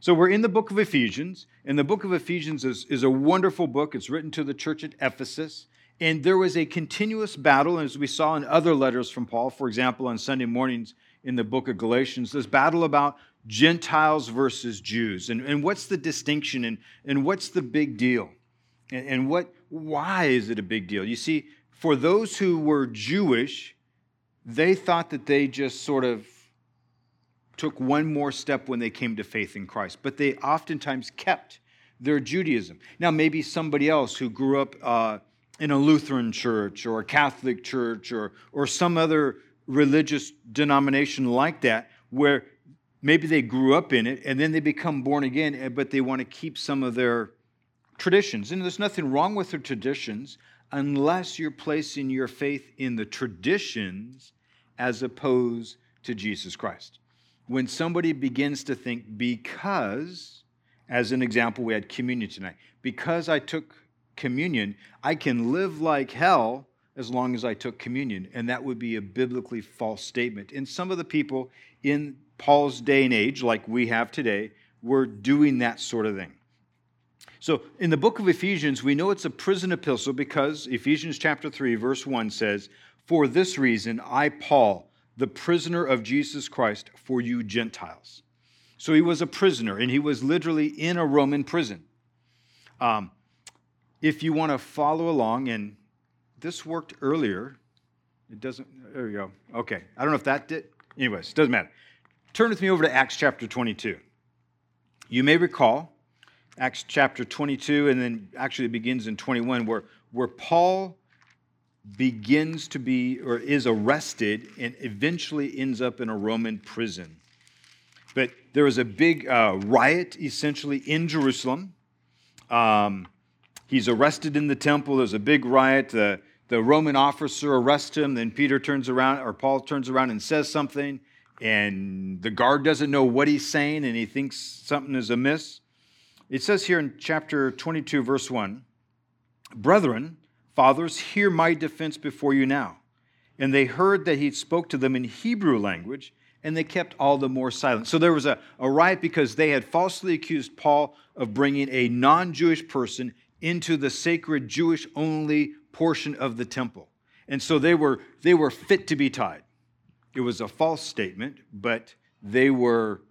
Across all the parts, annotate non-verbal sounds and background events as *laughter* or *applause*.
So we're in the book of Ephesians, and the book of Ephesians is, is a wonderful book. It's written to the church at Ephesus. And there was a continuous battle, as we saw in other letters from Paul, for example, on Sunday mornings in the book of Galatians, this battle about Gentiles versus Jews. And, and what's the distinction and, and what's the big deal? And, and what, why is it a big deal? You see, for those who were Jewish, they thought that they just sort of took one more step when they came to faith in Christ, but they oftentimes kept their Judaism. Now, maybe somebody else who grew up uh, in a Lutheran church or a Catholic church or, or some other religious denomination like that, where maybe they grew up in it and then they become born again, eh, but they want to keep some of their traditions. And there's nothing wrong with their traditions unless you're placing your faith in the traditions as opposed to Jesus Christ. When somebody begins to think, because, as an example, we had communion tonight, because I took communion, I can live like hell as long as I took communion. And that would be a biblically false statement. And some of the people in Paul's day and age, like we have today, were doing that sort of thing. So in the book of Ephesians, we know it's a prison epistle because Ephesians chapter 3, verse 1 says, For this reason, I, Paul, the prisoner of Jesus Christ, for you Gentiles. So he was a prisoner, and he was literally in a Roman prison. Um, if you want to follow along, and this worked earlier, it doesn't, there you go. Okay. I don't know if that did. Anyways, it doesn't matter. Turn with me over to Acts chapter 22. You may recall Acts chapter 22, and then actually it begins in 21, where, where Paul begins to be or is arrested and eventually ends up in a Roman prison. But there was a big uh, riot essentially in Jerusalem. Um, he's arrested in the temple. There's a big riot. The, the Roman officer arrests him. Then Peter turns around, or Paul turns around and says something. And the guard doesn't know what he's saying and he thinks something is amiss. It says here in chapter 22, verse 1 Brethren, fathers, hear my defense before you now. And they heard that he spoke to them in Hebrew language, and they kept all the more silent. So there was a, a riot because they had falsely accused Paul of bringing a non Jewish person into the sacred Jewish only portion of the temple. And so they were, they were fit to be tied. It was a false statement, but they were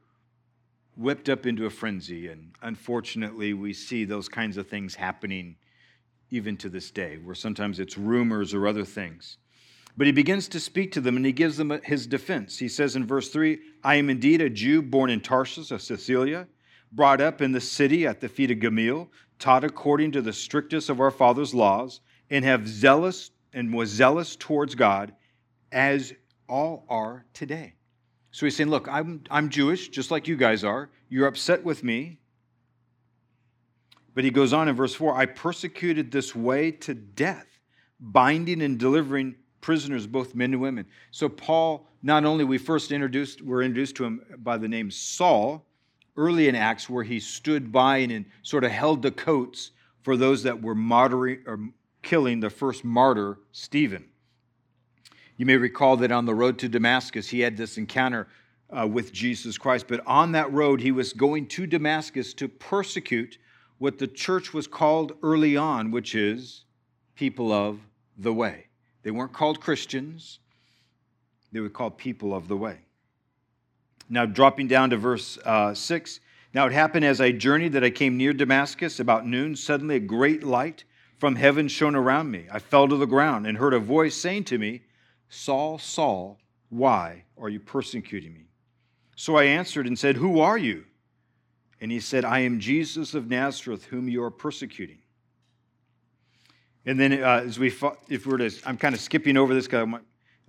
whipped up into a frenzy. And unfortunately, we see those kinds of things happening even to this day, where sometimes it's rumors or other things. But he begins to speak to them and he gives them his defense. He says in verse 3 I am indeed a Jew born in Tarsus of Cilicia, brought up in the city at the feet of Gamaliel, taught according to the strictest of our father's laws, and have zealous and was zealous towards God as all are today. So he's saying, Look, I'm, I'm Jewish, just like you guys are. You're upset with me. But he goes on in verse 4 I persecuted this way to death, binding and delivering prisoners, both men and women. So Paul, not only we first introduced, were introduced to him by the name Saul, early in Acts, where he stood by and sort of held the coats for those that were martyring or killing the first martyr, Stephen. You may recall that on the road to Damascus, he had this encounter uh, with Jesus Christ. But on that road, he was going to Damascus to persecute what the church was called early on, which is people of the way. They weren't called Christians, they were called people of the way. Now, dropping down to verse uh, 6. Now it happened as I journeyed that I came near Damascus about noon. Suddenly, a great light from heaven shone around me. I fell to the ground and heard a voice saying to me, Saul, Saul, why are you persecuting me? So I answered and said, Who are you? And he said, I am Jesus of Nazareth, whom you are persecuting. And then, uh, as we, if we were to, I'm kind of skipping over this because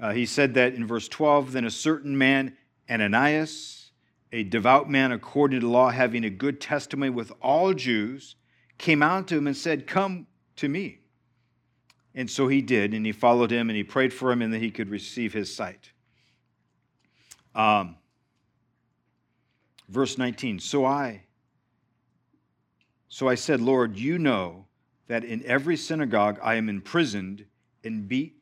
uh, he said that in verse 12. Then a certain man, Ananias, a devout man according to law, having a good testimony with all Jews, came out to him and said, Come to me. And so he did, and he followed him, and he prayed for him, and that he could receive his sight. Um, verse 19 So I, so I said, Lord, you know that in every synagogue I am imprisoned and beat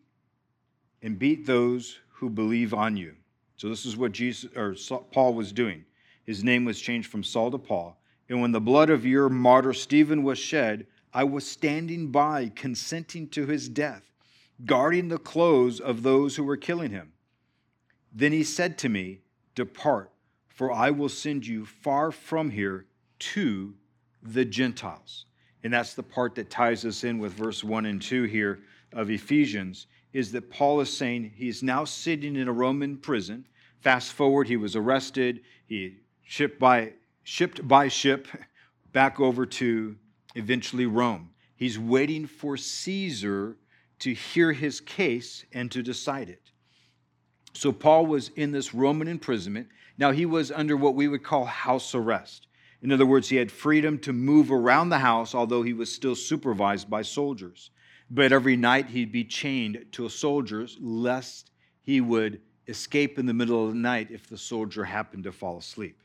and beat those who believe on you. So this is what Jesus or Paul was doing. his name was changed from Saul to Paul. And when the blood of your martyr Stephen was shed, I was standing by, consenting to his death, guarding the clothes of those who were killing him. Then he said to me, Depart, for I will send you far from here to the Gentiles. And that's the part that ties us in with verse 1 and 2 here of Ephesians, is that Paul is saying he's now sitting in a Roman prison. Fast forward, he was arrested, he shipped by, shipped by ship *laughs* back over to eventually Rome. He's waiting for Caesar to hear his case and to decide it. So Paul was in this Roman imprisonment. Now he was under what we would call house arrest. In other words, he had freedom to move around the house, although he was still supervised by soldiers. But every night he'd be chained to a soldier, lest he would escape in the middle of the night if the soldier happened to fall asleep.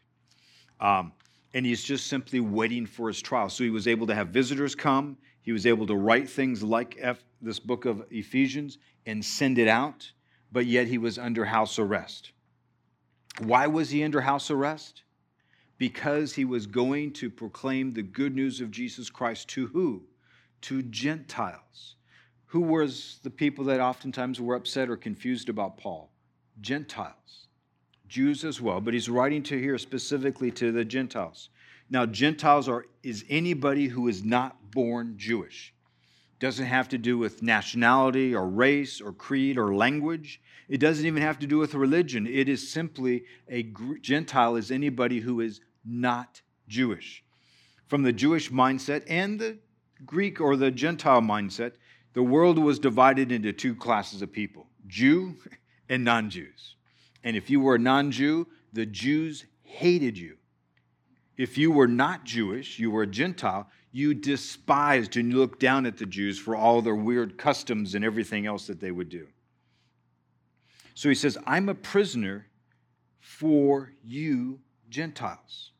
Um, and he's just simply waiting for his trial. So he was able to have visitors come. He was able to write things like F, this book of Ephesians and send it out but yet he was under house arrest. Why was he under house arrest? Because he was going to proclaim the good news of Jesus Christ to who? To Gentiles. Who was the people that oftentimes were upset or confused about Paul? Gentiles. Jews as well, but he's writing to here specifically to the Gentiles. Now, Gentiles are is anybody who is not born Jewish doesn't have to do with nationality or race or creed or language. It doesn't even have to do with religion. It is simply a Gentile is anybody who is not Jewish. From the Jewish mindset and the Greek or the Gentile mindset, the world was divided into two classes of people Jew *laughs* and non Jews. And if you were a non Jew, the Jews hated you. If you were not Jewish, you were a Gentile, you despised and you looked down at the Jews for all their weird customs and everything else that they would do. So he says, I'm a prisoner for you Gentiles.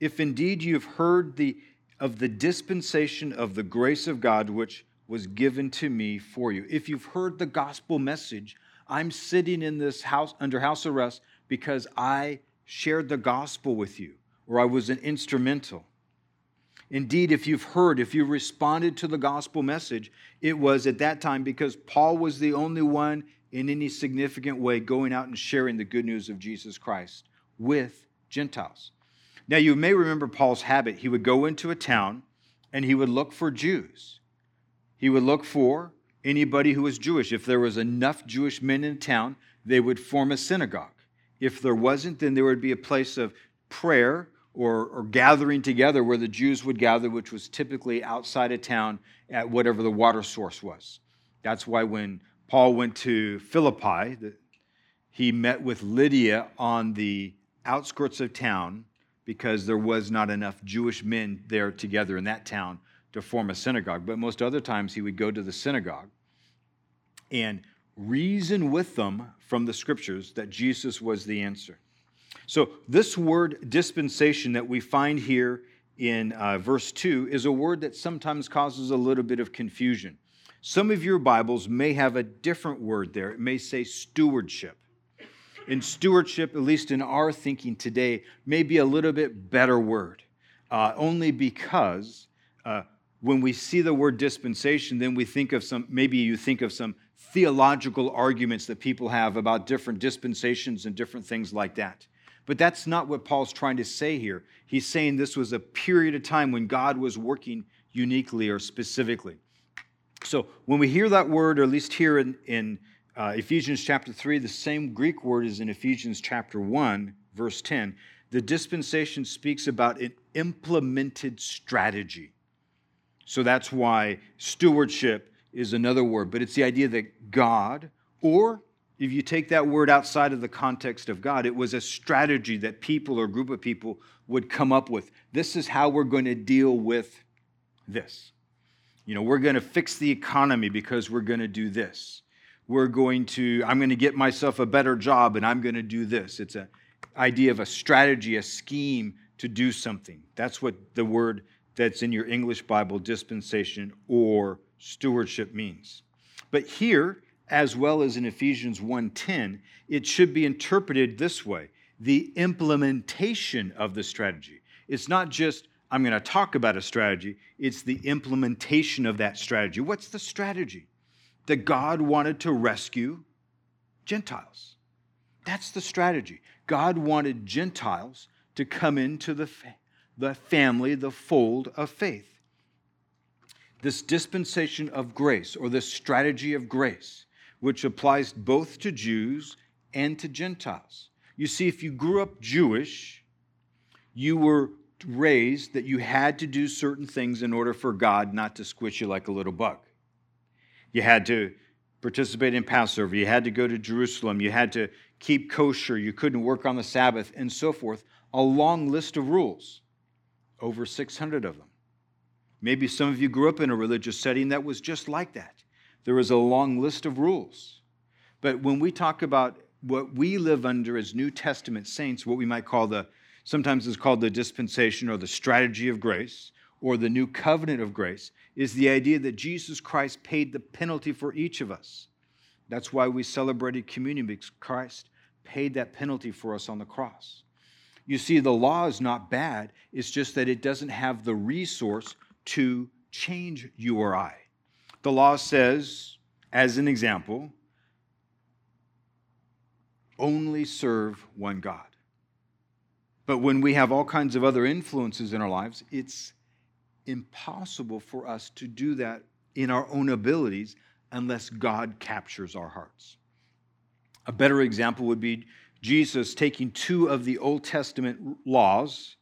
If indeed you've heard the, of the dispensation of the grace of God which was given to me for you, if you've heard the gospel message, I'm sitting in this house under house arrest because I shared the gospel with you or I was an instrumental. Indeed, if you've heard, if you responded to the gospel message, it was at that time because Paul was the only one in any significant way going out and sharing the good news of Jesus Christ with Gentiles. Now, you may remember Paul's habit. He would go into a town and he would look for Jews. He would look for anybody who was Jewish. If there was enough Jewish men in town, they would form a synagogue. If there wasn't, then there would be a place of prayer or, or gathering together where the Jews would gather, which was typically outside of town at whatever the water source was. That's why when Paul went to Philippi, he met with Lydia on the outskirts of town because there was not enough Jewish men there together in that town to form a synagogue. But most other times he would go to the synagogue and reason with them from the scriptures that Jesus was the answer. So, this word dispensation that we find here in uh, verse 2 is a word that sometimes causes a little bit of confusion. Some of your Bibles may have a different word there. It may say stewardship. In stewardship, at least in our thinking today, may be a little bit better word, uh, only because uh, when we see the word dispensation, then we think of some, maybe you think of some theological arguments that people have about different dispensations and different things like that. But that's not what Paul's trying to say here. He's saying this was a period of time when God was working uniquely or specifically. So when we hear that word, or at least here in, in uh, Ephesians chapter 3, the same Greek word is in Ephesians chapter 1, verse 10. The dispensation speaks about an implemented strategy. So that's why stewardship is another word, but it's the idea that God or if you take that word outside of the context of God, it was a strategy that people or group of people would come up with. This is how we're going to deal with this. You know, we're going to fix the economy because we're going to do this. We're going to, I'm going to get myself a better job and I'm going to do this. It's an idea of a strategy, a scheme to do something. That's what the word that's in your English Bible, dispensation or stewardship, means. But here, as well as in Ephesians 1:10, it should be interpreted this way the implementation of the strategy. It's not just, I'm going to talk about a strategy, it's the implementation of that strategy. What's the strategy? That God wanted to rescue Gentiles. That's the strategy. God wanted Gentiles to come into the, fa- the family, the fold of faith. This dispensation of grace, or this strategy of grace, which applies both to Jews and to Gentiles. You see, if you grew up Jewish, you were raised that you had to do certain things in order for God not to squish you like a little bug. You had to participate in Passover, you had to go to Jerusalem, you had to keep kosher, you couldn't work on the Sabbath, and so forth. A long list of rules, over 600 of them. Maybe some of you grew up in a religious setting that was just like that. There was a long list of rules. But when we talk about what we live under as New Testament saints, what we might call the, sometimes is called the dispensation or the strategy of grace or the new covenant of grace, is the idea that Jesus Christ paid the penalty for each of us. That's why we celebrated communion because Christ paid that penalty for us on the cross. You see, the law is not bad, it's just that it doesn't have the resource to change you or I. The law says, as an example, only serve one God. But when we have all kinds of other influences in our lives, it's impossible for us to do that in our own abilities unless God captures our hearts. A better example would be Jesus taking two of the Old Testament laws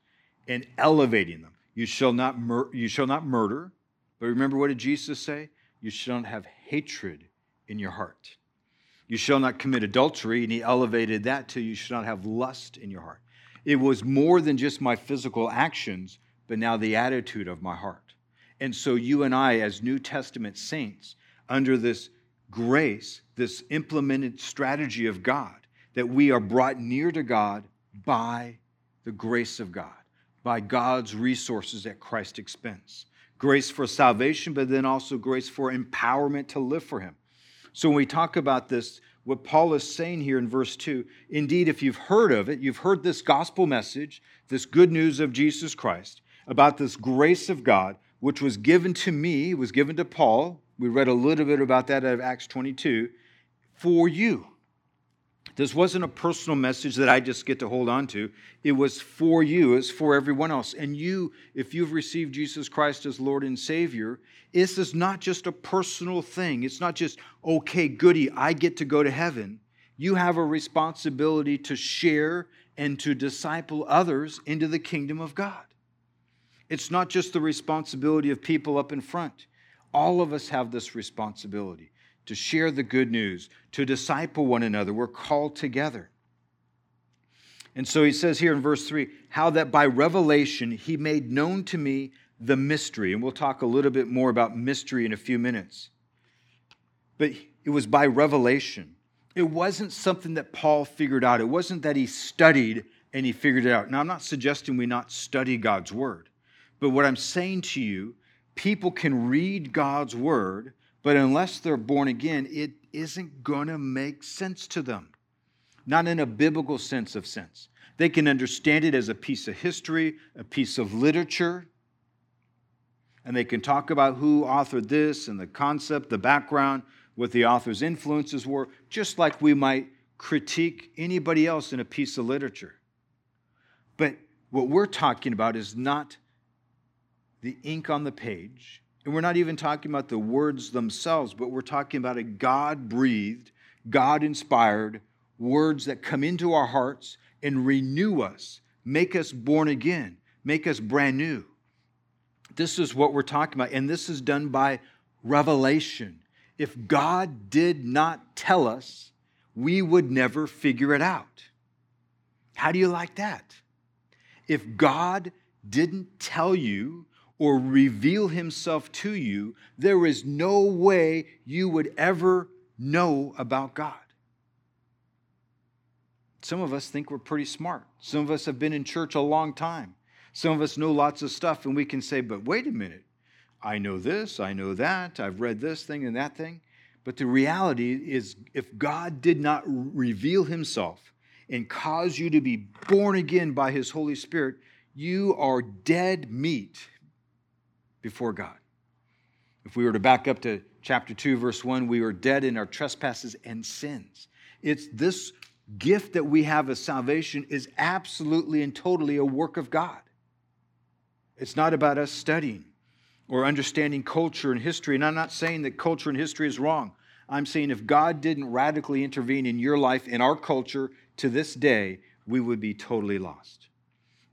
and elevating them. You shall not, mur- you shall not murder. But remember, what did Jesus say? You shall not have hatred in your heart. You shall not commit adultery, and he elevated that to you shall not have lust in your heart. It was more than just my physical actions, but now the attitude of my heart. And so, you and I, as New Testament saints, under this grace, this implemented strategy of God, that we are brought near to God by the grace of God, by God's resources at Christ's expense. Grace for salvation, but then also grace for empowerment to live for Him. So when we talk about this, what Paul is saying here in verse 2 indeed, if you've heard of it, you've heard this gospel message, this good news of Jesus Christ, about this grace of God, which was given to me, was given to Paul. We read a little bit about that out of Acts 22 for you. This wasn't a personal message that I just get to hold on to. It was for you, it's for everyone else. And you, if you've received Jesus Christ as Lord and Savior, this is not just a personal thing. It's not just, okay, goody, I get to go to heaven. You have a responsibility to share and to disciple others into the kingdom of God. It's not just the responsibility of people up in front. All of us have this responsibility to share the good news, to disciple one another. We're called together. And so he says here in verse 3 how that by revelation he made known to me the mystery. And we'll talk a little bit more about mystery in a few minutes. But it was by revelation. It wasn't something that Paul figured out. It wasn't that he studied and he figured it out. Now, I'm not suggesting we not study God's word. But what I'm saying to you, people can read God's word but unless they're born again, it isn't going to make sense to them. Not in a biblical sense of sense. They can understand it as a piece of history, a piece of literature, and they can talk about who authored this and the concept, the background, what the author's influences were, just like we might critique anybody else in a piece of literature. But what we're talking about is not the ink on the page, and we're not even talking about the words themselves, but we're talking about a God breathed, God inspired words that come into our hearts and renew us, make us born again, make us brand new. This is what we're talking about. And this is done by revelation. If God did not tell us, we would never figure it out. How do you like that? If God didn't tell you or reveal himself to you, there is no way you would ever know about God. Some of us think we're pretty smart. Some of us have been in church a long time. Some of us know lots of stuff, and we can say, but wait a minute. I know this, I know that, I've read this thing and that thing. But the reality is, if God did not reveal himself and cause you to be born again by his Holy Spirit, you are dead meat before God. If we were to back up to chapter 2, verse 1, we were dead in our trespasses and sins. It's this gift that we have as salvation is absolutely and totally a work of God. It's not about us studying or understanding culture and history. And I'm not saying that culture and history is wrong. I'm saying if God didn't radically intervene in your life, in our culture to this day, we would be totally lost.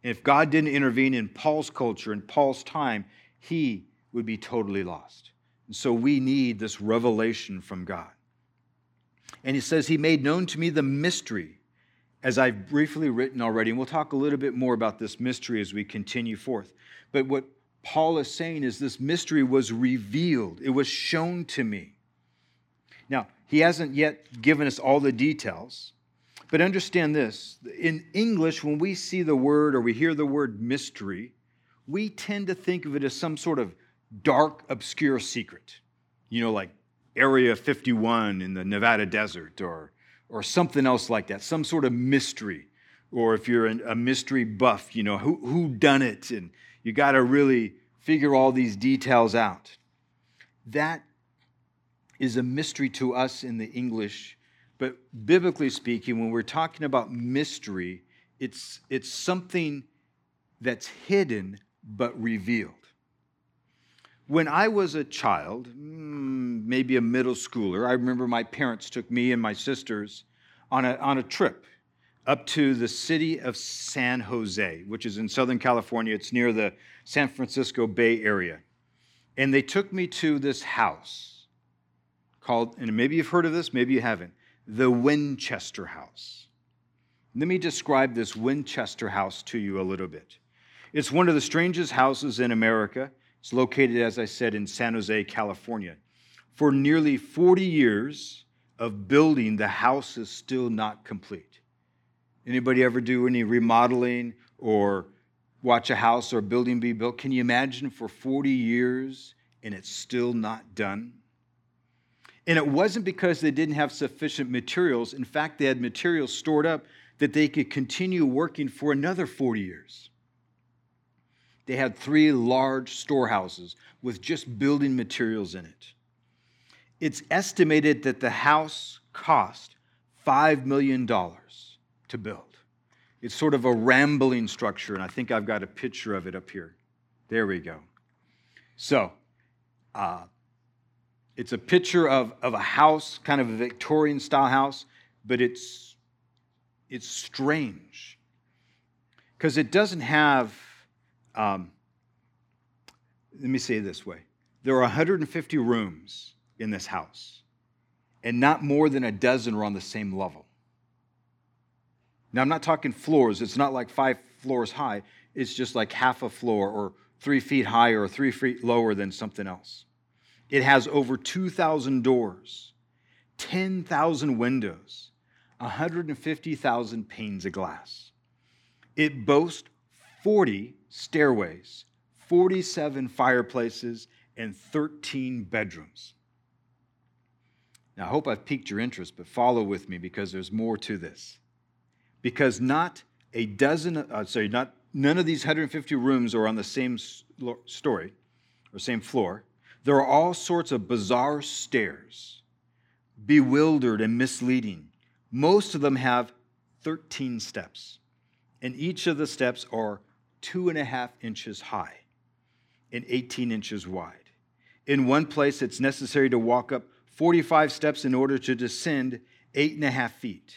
And if God didn't intervene in Paul's culture in Paul's time, he would be totally lost. And so we need this revelation from God. And he says, He made known to me the mystery, as I've briefly written already. And we'll talk a little bit more about this mystery as we continue forth. But what Paul is saying is this mystery was revealed, it was shown to me. Now, he hasn't yet given us all the details, but understand this. In English, when we see the word or we hear the word mystery, we tend to think of it as some sort of dark, obscure secret. You know, like Area 51 in the Nevada desert or, or something else like that, some sort of mystery. Or if you're a mystery buff, you know, who, who done it? And you got to really figure all these details out. That is a mystery to us in the English, but biblically speaking, when we're talking about mystery, it's, it's something that's hidden but revealed. When I was a child, mm, maybe a middle schooler, I remember my parents took me and my sisters on a, on a trip up to the city of San Jose, which is in Southern California. It's near the San Francisco Bay Area. And they took me to this house called, and maybe you've heard of this, maybe you haven't, the Winchester House. Let me describe this Winchester House to you a little bit. It's one of the strangest houses in America. It's located, as I said, in San Jose, California. For nearly 40 years of building, the house is still not complete. Anybody ever do any remodeling or watch a house or a building be built? Can you imagine for 40 years and it's still not done? And it wasn't because they didn't have sufficient materials. In fact, they had materials stored up that they could continue working for another 40 years. They had three large storehouses with just building materials in it. It's estimated that the house cost $5 million to build. It's sort of a rambling structure, and I think I've got a picture of it up here. There we go. So, uh, it's a picture of, of a house, kind of a Victorian style house, but it's, it's strange because it doesn't have, um, let me say it this way there are 150 rooms in this house, and not more than a dozen are on the same level. Now, I'm not talking floors. It's not like five floors high. It's just like half a floor or three feet higher or three feet lower than something else. It has over 2,000 doors, 10,000 windows, 150,000 panes of glass. It boasts 40 stairways, 47 fireplaces, and 13 bedrooms. Now, I hope I've piqued your interest, but follow with me because there's more to this because not a dozen, uh, sorry, not none of these 150 rooms are on the same story or same floor. There are all sorts of bizarre stairs, bewildered and misleading. Most of them have 13 steps, and each of the steps are two and a half inches high and 18 inches wide. In one place, it's necessary to walk up 45 steps in order to descend eight and a half feet.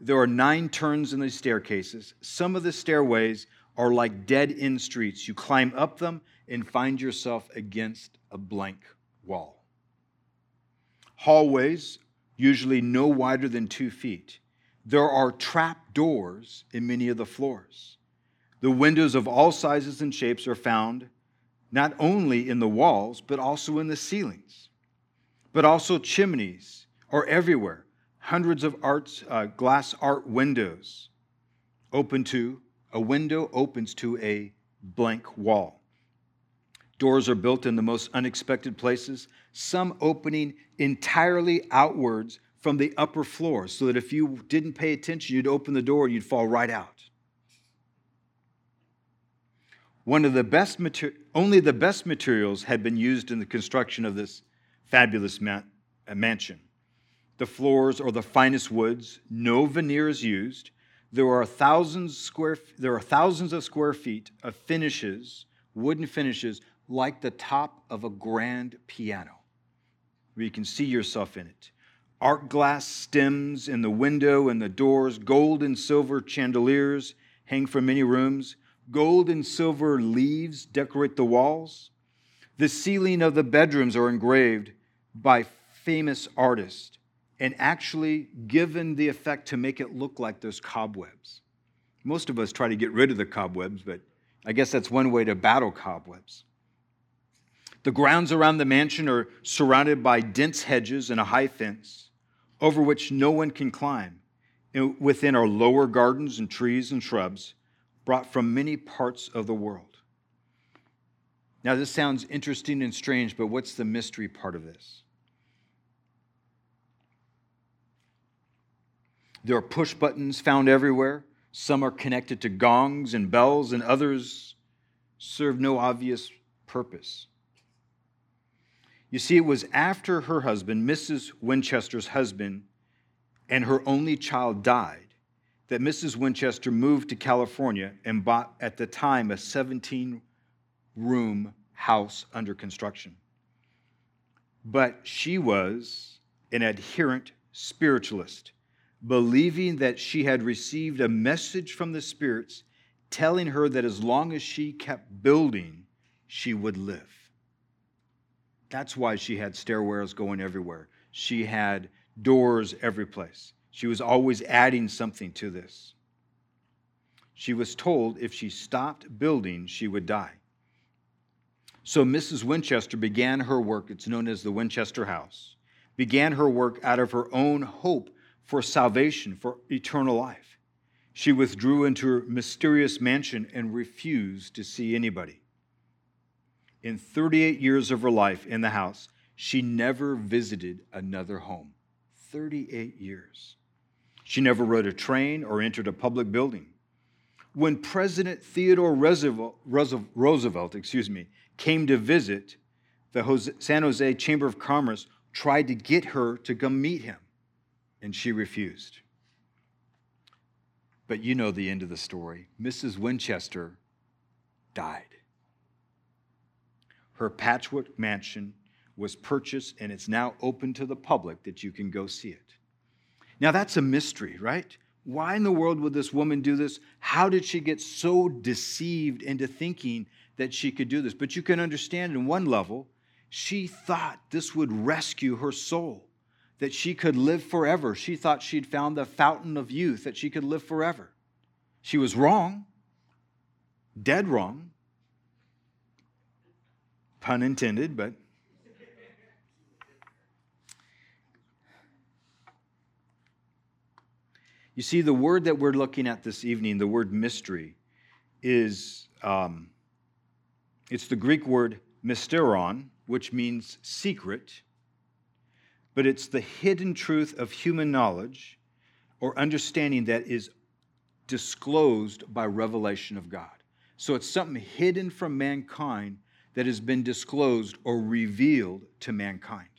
There are nine turns in the staircases. Some of the stairways are like dead end streets. You climb up them and find yourself against a blank wall. Hallways, usually no wider than two feet. There are trap doors in many of the floors. The windows of all sizes and shapes are found not only in the walls, but also in the ceilings. But also chimneys are everywhere hundreds of arts, uh, glass art windows open to, a window opens to a blank wall. Doors are built in the most unexpected places, some opening entirely outwards from the upper floor so that if you didn't pay attention, you'd open the door and you'd fall right out. One of the best mater- only the best materials had been used in the construction of this fabulous uh, mansion. The floors are the finest woods, no veneers used. There are thousands square there are thousands of square feet of finishes, wooden finishes like the top of a grand piano. Where you can see yourself in it. Art glass stems in the window and the doors, gold and silver chandeliers hang from many rooms. Gold and silver leaves decorate the walls. The ceiling of the bedrooms are engraved by famous artists and actually given the effect to make it look like there's cobwebs. Most of us try to get rid of the cobwebs, but I guess that's one way to battle cobwebs. The grounds around the mansion are surrounded by dense hedges and a high fence over which no one can climb. Within are lower gardens and trees and shrubs brought from many parts of the world. Now, this sounds interesting and strange, but what's the mystery part of this? There are push buttons found everywhere. Some are connected to gongs and bells, and others serve no obvious purpose. You see, it was after her husband, Mrs. Winchester's husband, and her only child died that Mrs. Winchester moved to California and bought at the time a 17 room house under construction. But she was an adherent spiritualist, believing that she had received a message from the spirits telling her that as long as she kept building, she would live. That's why she had stairwells going everywhere. She had doors every place. She was always adding something to this. She was told if she stopped building, she would die. So Mrs. Winchester began her work, it's known as the Winchester House, began her work out of her own hope for salvation, for eternal life. She withdrew into her mysterious mansion and refused to see anybody. In 38 years of her life in the house, she never visited another home. 38 years. She never rode a train or entered a public building. When President Theodore Roosevelt, excuse me, came to visit, the San Jose Chamber of Commerce tried to get her to come meet him, and she refused. But you know the end of the story. Mrs. Winchester died. Her patchwork mansion was purchased, and it's now open to the public that you can go see it. Now, that's a mystery, right? Why in the world would this woman do this? How did she get so deceived into thinking that she could do this? But you can understand, in one level, she thought this would rescue her soul, that she could live forever. She thought she'd found the fountain of youth, that she could live forever. She was wrong, dead wrong. Pun intended, but You see, the word that we're looking at this evening, the word mystery, is um, it's the Greek word mysterion, which means secret, but it's the hidden truth of human knowledge or understanding that is disclosed by revelation of God. So it's something hidden from mankind that has been disclosed or revealed to mankind.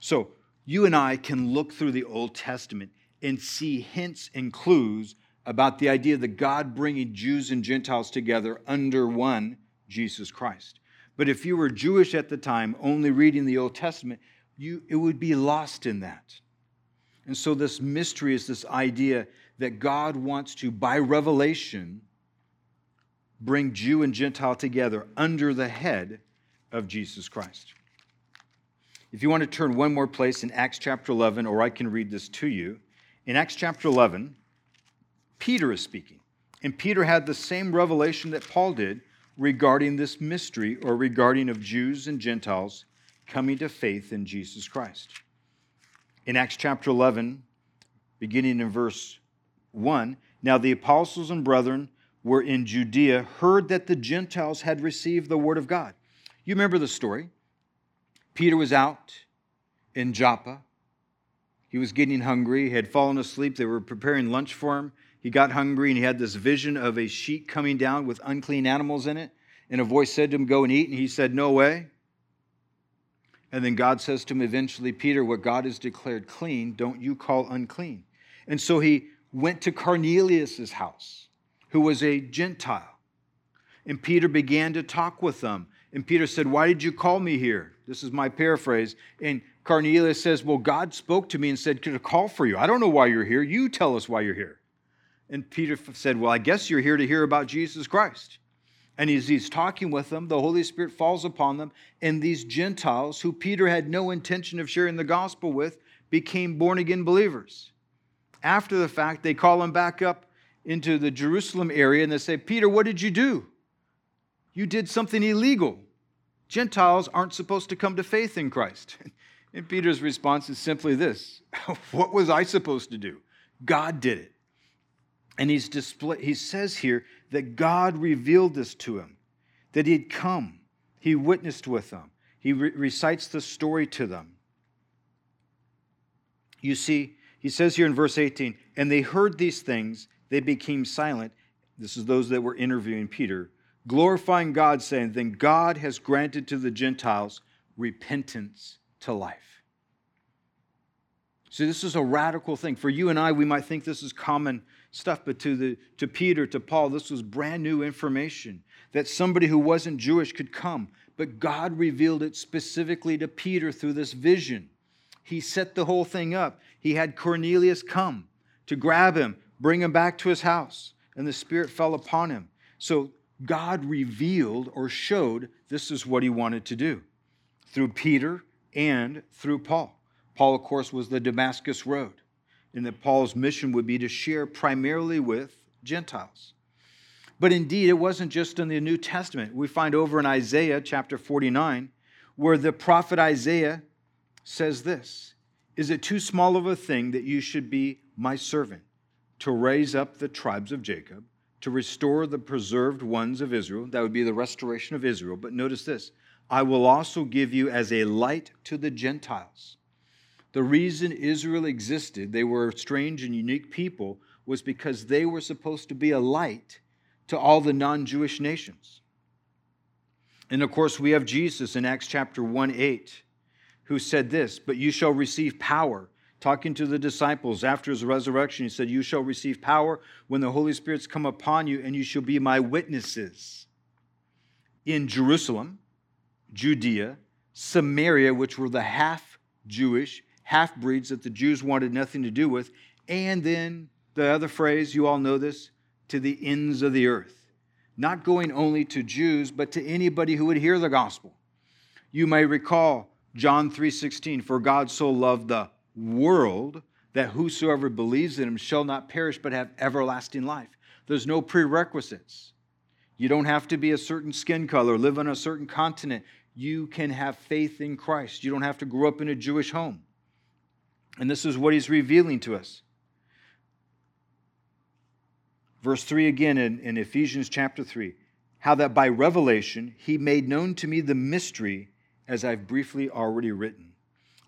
So you and I can look through the Old Testament and see hints and clues about the idea that God bringing Jews and Gentiles together under one Jesus Christ. But if you were Jewish at the time, only reading the Old Testament, you, it would be lost in that. And so, this mystery is this idea that God wants to, by revelation, bring Jew and Gentile together under the head of Jesus Christ. If you want to turn one more place in Acts chapter 11, or I can read this to you, in Acts chapter 11, Peter is speaking. And Peter had the same revelation that Paul did regarding this mystery or regarding of Jews and Gentiles coming to faith in Jesus Christ. In Acts chapter 11, beginning in verse 1, now the apostles and brethren were in Judea heard that the Gentiles had received the word of God. You remember the story. Peter was out in Joppa He was getting hungry. He had fallen asleep. They were preparing lunch for him. He got hungry and he had this vision of a sheet coming down with unclean animals in it. And a voice said to him, Go and eat. And he said, No way. And then God says to him eventually, Peter, what God has declared clean, don't you call unclean. And so he went to Cornelius's house, who was a Gentile. And Peter began to talk with them. And Peter said, Why did you call me here? This is my paraphrase. And Cornelius says, Well, God spoke to me and said to call for you. I don't know why you're here. You tell us why you're here. And Peter said, Well, I guess you're here to hear about Jesus Christ. And as he's talking with them, the Holy Spirit falls upon them, and these Gentiles, who Peter had no intention of sharing the gospel with, became born again believers. After the fact, they call him back up into the Jerusalem area and they say, Peter, what did you do? You did something illegal. Gentiles aren't supposed to come to faith in Christ. *laughs* And Peter's response is simply this *laughs* What was I supposed to do? God did it. And he's display, he says here that God revealed this to him, that he had come, he witnessed with them, he re- recites the story to them. You see, he says here in verse 18, and they heard these things, they became silent. This is those that were interviewing Peter glorifying God, saying, Then God has granted to the Gentiles repentance to life. See, this is a radical thing. For you and I, we might think this is common stuff, but to, the, to Peter, to Paul, this was brand new information that somebody who wasn't Jewish could come. But God revealed it specifically to Peter through this vision. He set the whole thing up. He had Cornelius come to grab him, bring him back to his house, and the Spirit fell upon him. So God revealed or showed this is what he wanted to do through Peter and through Paul. Paul, of course, was the Damascus Road, and that Paul's mission would be to share primarily with Gentiles. But indeed, it wasn't just in the New Testament. We find over in Isaiah chapter 49 where the prophet Isaiah says this Is it too small of a thing that you should be my servant to raise up the tribes of Jacob? To restore the preserved ones of Israel. That would be the restoration of Israel. But notice this I will also give you as a light to the Gentiles. The reason Israel existed, they were a strange and unique people, was because they were supposed to be a light to all the non Jewish nations. And of course, we have Jesus in Acts chapter 1 8, who said this, But you shall receive power talking to the disciples after his resurrection, he said, You shall receive power when the Holy Spirit's come upon you, and you shall be my witnesses in Jerusalem, Judea, Samaria, which were the half Jewish, half breeds that the Jews wanted nothing to do with, and then the other phrase, you all know this, to the ends of the earth. Not going only to Jews, but to anybody who would hear the gospel. You may recall John 3:16, for God so loved the world that whosoever believes in him shall not perish but have everlasting life. There's no prerequisites. You don't have to be a certain skin color, live on a certain continent. You can have faith in Christ. You don't have to grow up in a Jewish home. And this is what he's revealing to us. Verse 3 again in, in Ephesians chapter 3 how that by revelation he made known to me the mystery as I've briefly already written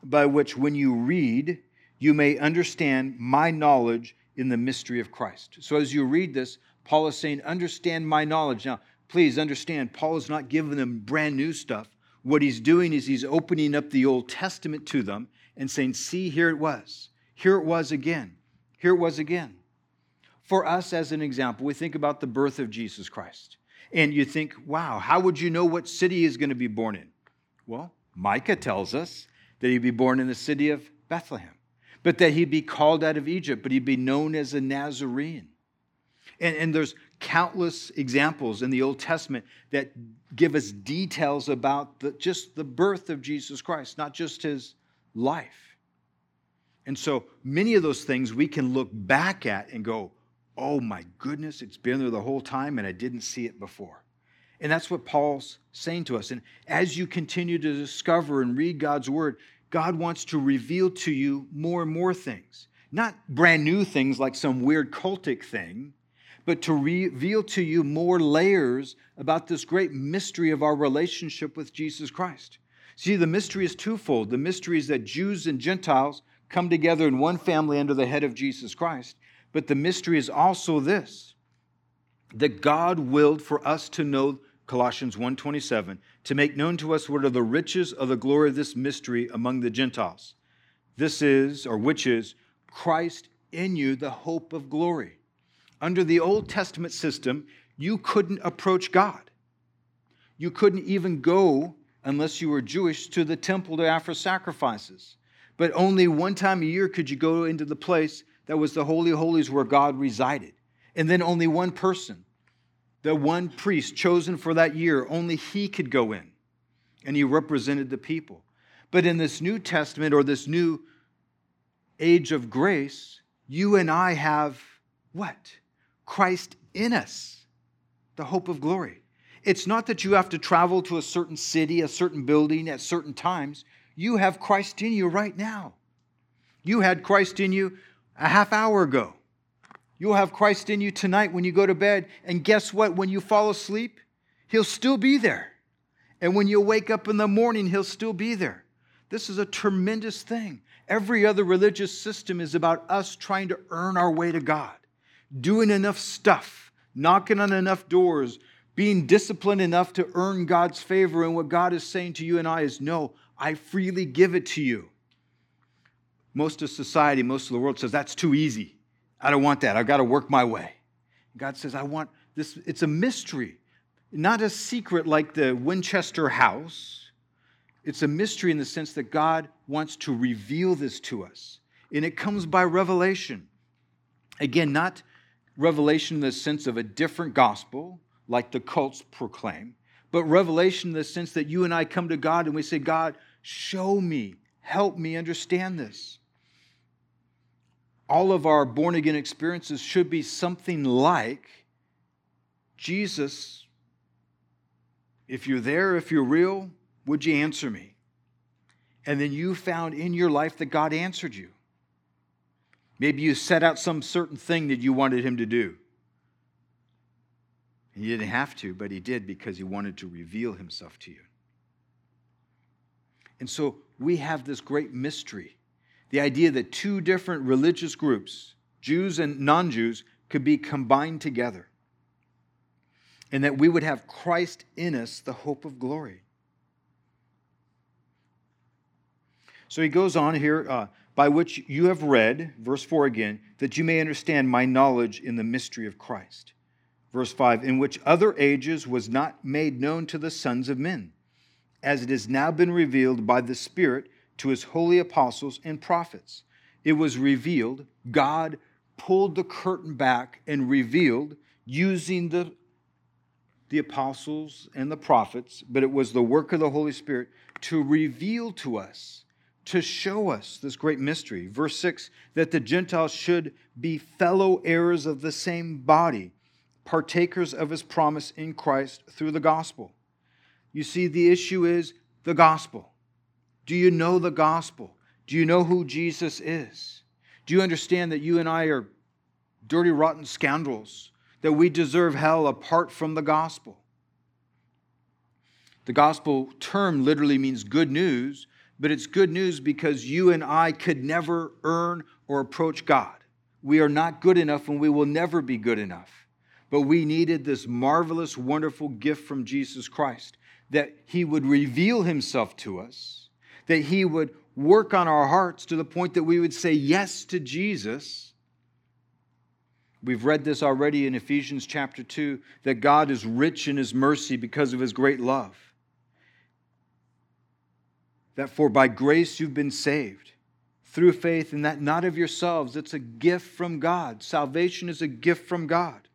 by which, when you read, you may understand my knowledge in the mystery of Christ. So, as you read this, Paul is saying, Understand my knowledge. Now, please understand, Paul is not giving them brand new stuff. What he's doing is he's opening up the Old Testament to them and saying, See, here it was. Here it was again. Here it was again. For us, as an example, we think about the birth of Jesus Christ. And you think, wow, how would you know what city he's going to be born in? Well, Micah tells us that he'd be born in the city of Bethlehem, but that he'd be called out of Egypt, but he'd be known as a Nazarene. And, and there's countless examples in the Old Testament that give us details about the, just the birth of Jesus Christ, not just his life. And so many of those things we can look back at and go, oh my goodness, it's been there the whole time and I didn't see it before. And that's what Paul's saying to us. And as you continue to discover and read God's word, God wants to reveal to you more and more things. Not brand new things like some weird cultic thing, but to reveal to you more layers about this great mystery of our relationship with Jesus Christ. See, the mystery is twofold. The mystery is that Jews and Gentiles come together in one family under the head of Jesus Christ. But the mystery is also this that God willed for us to know Colossians 1:27 to make known to us what are the riches of the glory of this mystery among the Gentiles. This is or which is Christ in you the hope of glory. Under the Old Testament system, you couldn't approach God. You couldn't even go unless you were Jewish to the temple to offer sacrifices. But only one time a year could you go into the place that was the Holy Holies where God resided. And then only one person, the one priest chosen for that year, only he could go in. And he represented the people. But in this New Testament or this new age of grace, you and I have what? Christ in us, the hope of glory. It's not that you have to travel to a certain city, a certain building at certain times. You have Christ in you right now. You had Christ in you a half hour ago. You'll have Christ in you tonight when you go to bed. And guess what? When you fall asleep, He'll still be there. And when you wake up in the morning, He'll still be there. This is a tremendous thing. Every other religious system is about us trying to earn our way to God, doing enough stuff, knocking on enough doors, being disciplined enough to earn God's favor. And what God is saying to you and I is, no, I freely give it to you. Most of society, most of the world says, that's too easy. I don't want that. I've got to work my way. God says, I want this. It's a mystery, not a secret like the Winchester house. It's a mystery in the sense that God wants to reveal this to us. And it comes by revelation. Again, not revelation in the sense of a different gospel, like the cults proclaim, but revelation in the sense that you and I come to God and we say, God, show me, help me understand this. All of our born again experiences should be something like Jesus. If you're there, if you're real, would you answer me? And then you found in your life that God answered you. Maybe you set out some certain thing that you wanted Him to do. He didn't have to, but he did because he wanted to reveal himself to you. And so we have this great mystery the idea that two different religious groups, Jews and non Jews, could be combined together. And that we would have Christ in us, the hope of glory. So he goes on here, uh, by which you have read, verse 4 again, that you may understand my knowledge in the mystery of Christ verse 5, in which other ages was not made known to the sons of men, as it has now been revealed by the Spirit to his holy apostles and prophets. It was revealed, God pulled the curtain back and revealed using the, the apostles and the prophets, but it was the work of the Holy Spirit to reveal to us, to show us this great mystery. Verse 6 that the Gentiles should be fellow heirs of the same body partakers of his promise in Christ through the gospel. You see, the issue is the gospel. Do you know the gospel? Do you know who Jesus is? Do you understand that you and I are dirty, rotten scoundrels, that we deserve hell apart from the gospel? The gospel term literally means good news, but it's good news because you and I could never earn or approach God. We are not good enough and we will never be good enough. But we needed this marvelous, wonderful gift from Jesus Christ that He would reveal Himself to us, that He would work on our hearts to the point that we would say yes to Jesus. We've read this already in Ephesians chapter 2 that God is rich in His mercy because of His great love. That for by grace you've been saved through faith, and that not of yourselves. It's a gift from God. Salvation is a gift from God.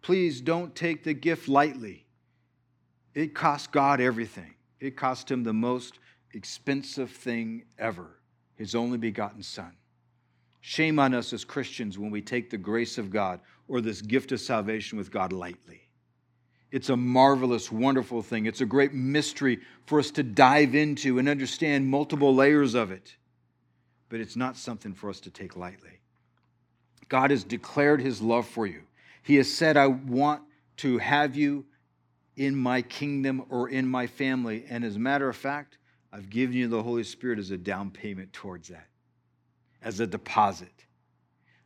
Please don't take the gift lightly. It cost God everything, it cost him the most expensive thing ever his only begotten Son. Shame on us as Christians when we take the grace of God or this gift of salvation with God lightly. It's a marvelous, wonderful thing. It's a great mystery for us to dive into and understand multiple layers of it. But it's not something for us to take lightly. God has declared his love for you. He has said, I want to have you in my kingdom or in my family. And as a matter of fact, I've given you the Holy Spirit as a down payment towards that. as a deposit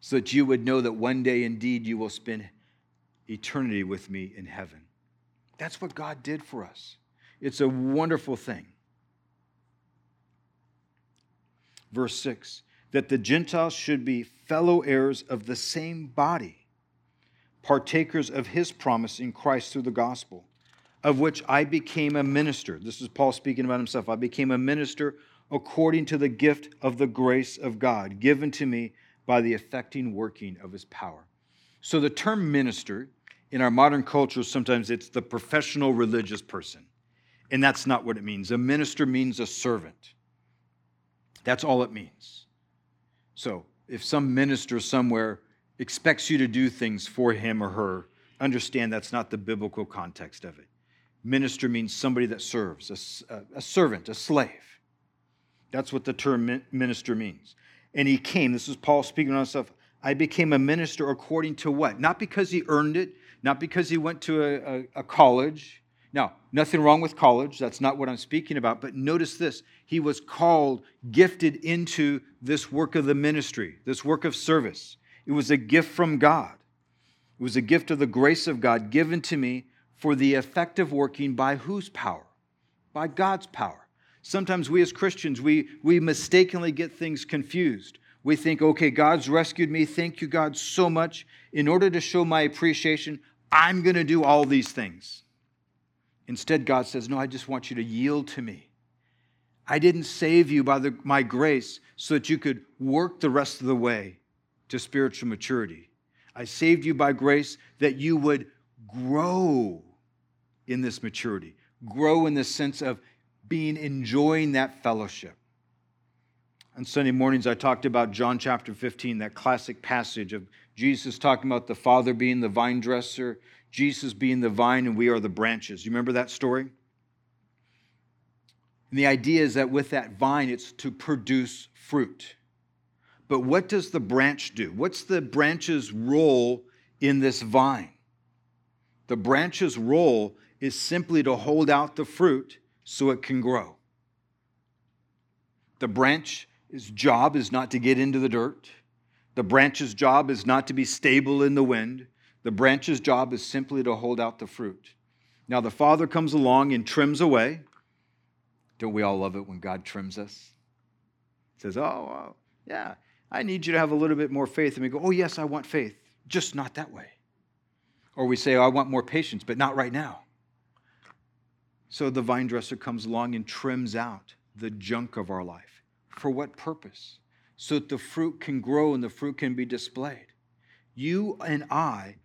so that you would know that one day indeed you will spend eternity with me in heaven. That's what God did for us. It's a wonderful thing. Verse 6 that the Gentiles should be fellow heirs of the same body, partakers of his promise in Christ through the gospel, of which I became a minister. This is Paul speaking about himself. I became a minister according to the gift of the grace of God given to me by the effecting working of his power. So the term minister in our modern culture, sometimes it's the professional religious person. And that's not what it means. A minister means a servant. That's all it means. So if some minister somewhere expects you to do things for him or her, understand that's not the biblical context of it. Minister means somebody that serves, a, a servant, a slave. That's what the term minister means. And he came, this is Paul speaking on himself. I became a minister according to what? Not because he earned it, not because he went to a, a, a college. Now, nothing wrong with college. That's not what I'm speaking about. But notice this he was called, gifted into this work of the ministry, this work of service. It was a gift from God. It was a gift of the grace of God given to me for the effective working by whose power? By God's power. Sometimes we as Christians, we, we mistakenly get things confused. We think, okay, God's rescued me. Thank you, God, so much. In order to show my appreciation, I'm going to do all these things. Instead, God says, no, I just want you to yield to me. I didn't save you by the, my grace so that you could work the rest of the way to spiritual maturity. I saved you by grace that you would grow in this maturity, grow in the sense of being enjoying that fellowship. On Sunday mornings, I talked about John chapter 15, that classic passage of Jesus talking about the Father being the vine dresser, Jesus being the vine, and we are the branches. You remember that story? And the idea is that with that vine, it's to produce fruit. But what does the branch do? What's the branch's role in this vine? The branch's role is simply to hold out the fruit so it can grow. The branch's job is not to get into the dirt. The branch's job is not to be stable in the wind. The branch's job is simply to hold out the fruit. Now, the Father comes along and trims away. Don't we all love it when God trims us? says, Oh, yeah, I need you to have a little bit more faith. And we go, Oh, yes, I want faith, just not that way. Or we say, oh, I want more patience, but not right now. So the vine dresser comes along and trims out the junk of our life. For what purpose? So that the fruit can grow and the fruit can be displayed. You and I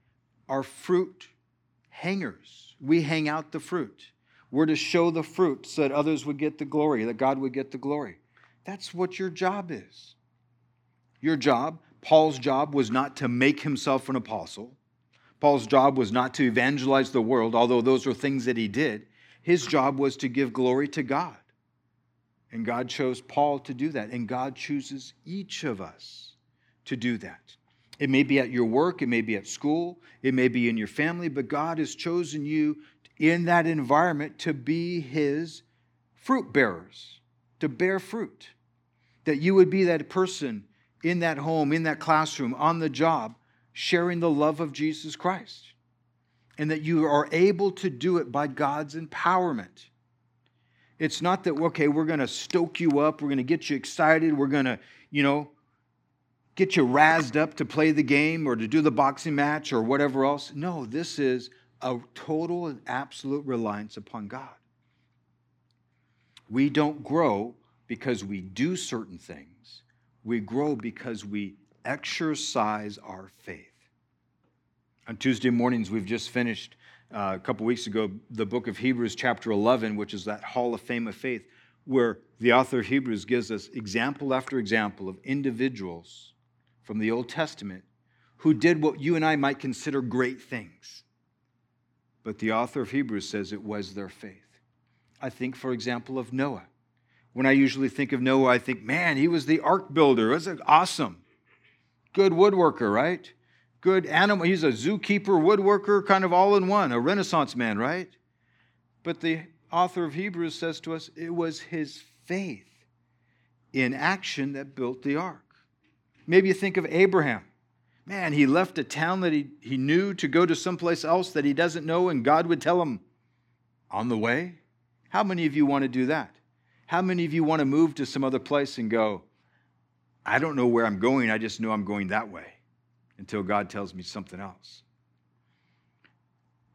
are fruit hangers. We hang out the fruit. We're to show the fruit so that others would get the glory, that God would get the glory. That's what your job is. Your job, Paul's job, was not to make himself an apostle. Paul's job was not to evangelize the world, although those were things that he did. His job was to give glory to God. And God chose Paul to do that. And God chooses each of us to do that. It may be at your work, it may be at school, it may be in your family, but God has chosen you in that environment to be His fruit bearers, to bear fruit. That you would be that person in that home, in that classroom, on the job, sharing the love of Jesus Christ and that you are able to do it by God's empowerment. It's not that, okay, we're going to stoke you up, we're going to get you excited, we're going to, you know, get you razzed up to play the game or to do the boxing match or whatever else. No, this is a total and absolute reliance upon God. We don't grow because we do certain things, we grow because we exercise our faith. On Tuesday mornings, we've just finished uh, a couple weeks ago the book of Hebrews, chapter 11, which is that hall of fame of faith, where the author of Hebrews gives us example after example of individuals from the Old Testament who did what you and I might consider great things. But the author of Hebrews says it was their faith. I think, for example, of Noah. When I usually think of Noah, I think, man, he was the ark builder. It was awesome. Good woodworker, right? Good animal. He's a zookeeper, woodworker, kind of all in one, a Renaissance man, right? But the author of Hebrews says to us it was his faith in action that built the ark. Maybe you think of Abraham. Man, he left a town that he, he knew to go to someplace else that he doesn't know, and God would tell him, on the way. How many of you want to do that? How many of you want to move to some other place and go, I don't know where I'm going, I just know I'm going that way until God tells me something else?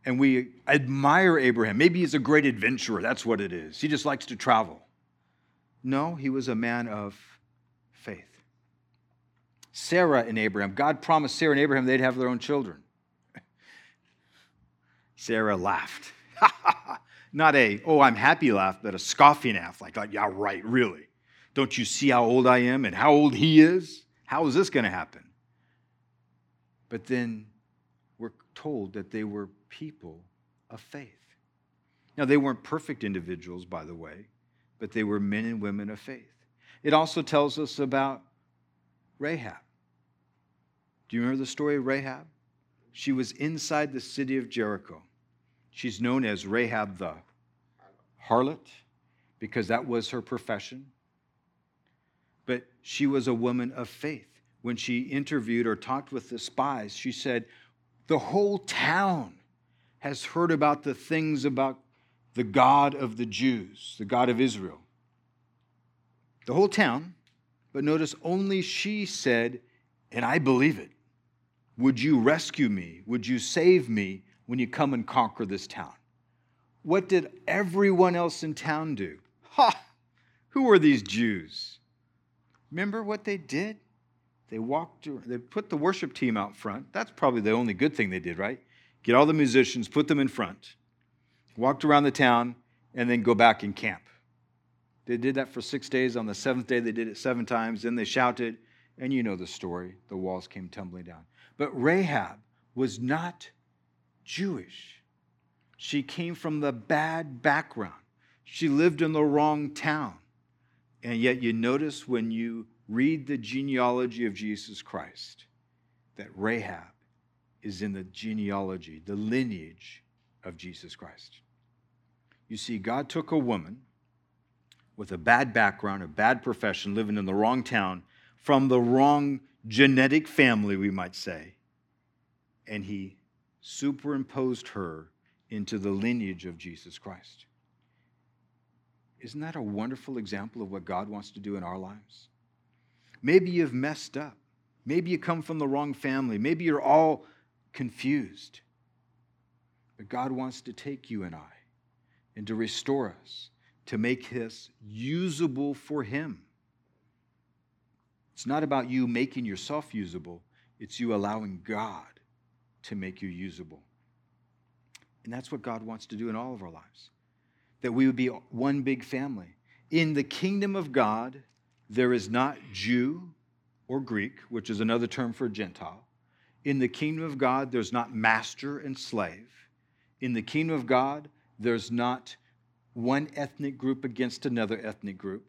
And we admire Abraham. Maybe he's a great adventurer, that's what it is. He just likes to travel. No, he was a man of faith. Sarah and Abraham, God promised Sarah and Abraham they'd have their own children. Sarah laughed. *laughs* Not a, oh, I'm happy laugh, but a scoffing laugh, like, yeah, right, really. Don't you see how old I am and how old he is? How is this going to happen? But then we're told that they were people of faith. Now, they weren't perfect individuals, by the way, but they were men and women of faith. It also tells us about Rahab. Do you remember the story of Rahab? She was inside the city of Jericho. She's known as Rahab the harlot because that was her profession. But she was a woman of faith. When she interviewed or talked with the spies, she said, The whole town has heard about the things about the God of the Jews, the God of Israel. The whole town, but notice only she said, And I believe it. Would you rescue me? Would you save me when you come and conquer this town. What did everyone else in town do? Ha! Who were these Jews? Remember what they did? They walked, they put the worship team out front. That's probably the only good thing they did, right? Get all the musicians, put them in front, walked around the town, and then go back and camp. They did that for six days. On the seventh day, they did it seven times. Then they shouted, and you know the story. The walls came tumbling down. But Rahab was not Jewish. She came from the bad background. She lived in the wrong town. And yet, you notice when you read the genealogy of Jesus Christ that Rahab is in the genealogy, the lineage of Jesus Christ. You see, God took a woman with a bad background, a bad profession, living in the wrong town, from the wrong genetic family, we might say, and he superimposed her into the lineage of Jesus Christ. Isn't that a wonderful example of what God wants to do in our lives? Maybe you've messed up. Maybe you come from the wrong family. Maybe you're all confused. But God wants to take you and I and to restore us, to make us usable for Him. It's not about you making yourself usable, it's you allowing God to make you usable. And that's what God wants to do in all of our lives. That we would be one big family. In the kingdom of God, there is not Jew or Greek, which is another term for Gentile. In the kingdom of God, there's not master and slave. In the kingdom of God, there's not one ethnic group against another ethnic group.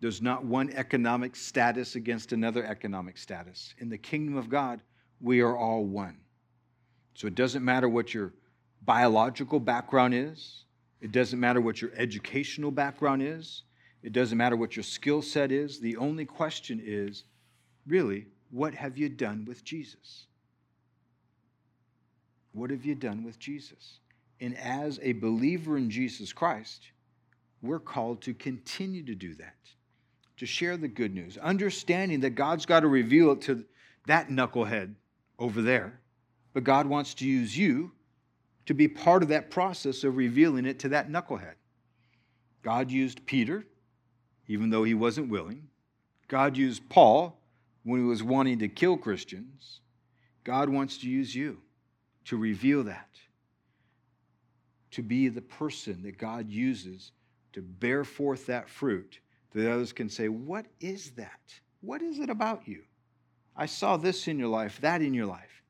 There's not one economic status against another economic status. In the kingdom of God, we are all one. So it doesn't matter what your biological background is, it doesn't matter what your educational background is, it doesn't matter what your skill set is. The only question is really, what have you done with Jesus? What have you done with Jesus? And as a believer in Jesus Christ, we're called to continue to do that, to share the good news, understanding that God's got to reveal it to that knucklehead over there but God wants to use you to be part of that process of revealing it to that knucklehead. God used Peter, even though he wasn't willing. God used Paul when he was wanting to kill Christians. God wants to use you to reveal that, to be the person that God uses to bear forth that fruit that others can say, What is that? What is it about you? I saw this in your life, that in your life.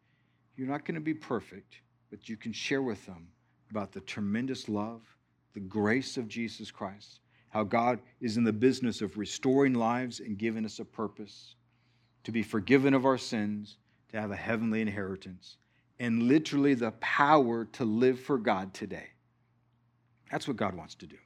You're not going to be perfect, but you can share with them about the tremendous love, the grace of Jesus Christ, how God is in the business of restoring lives and giving us a purpose, to be forgiven of our sins, to have a heavenly inheritance, and literally the power to live for God today. That's what God wants to do.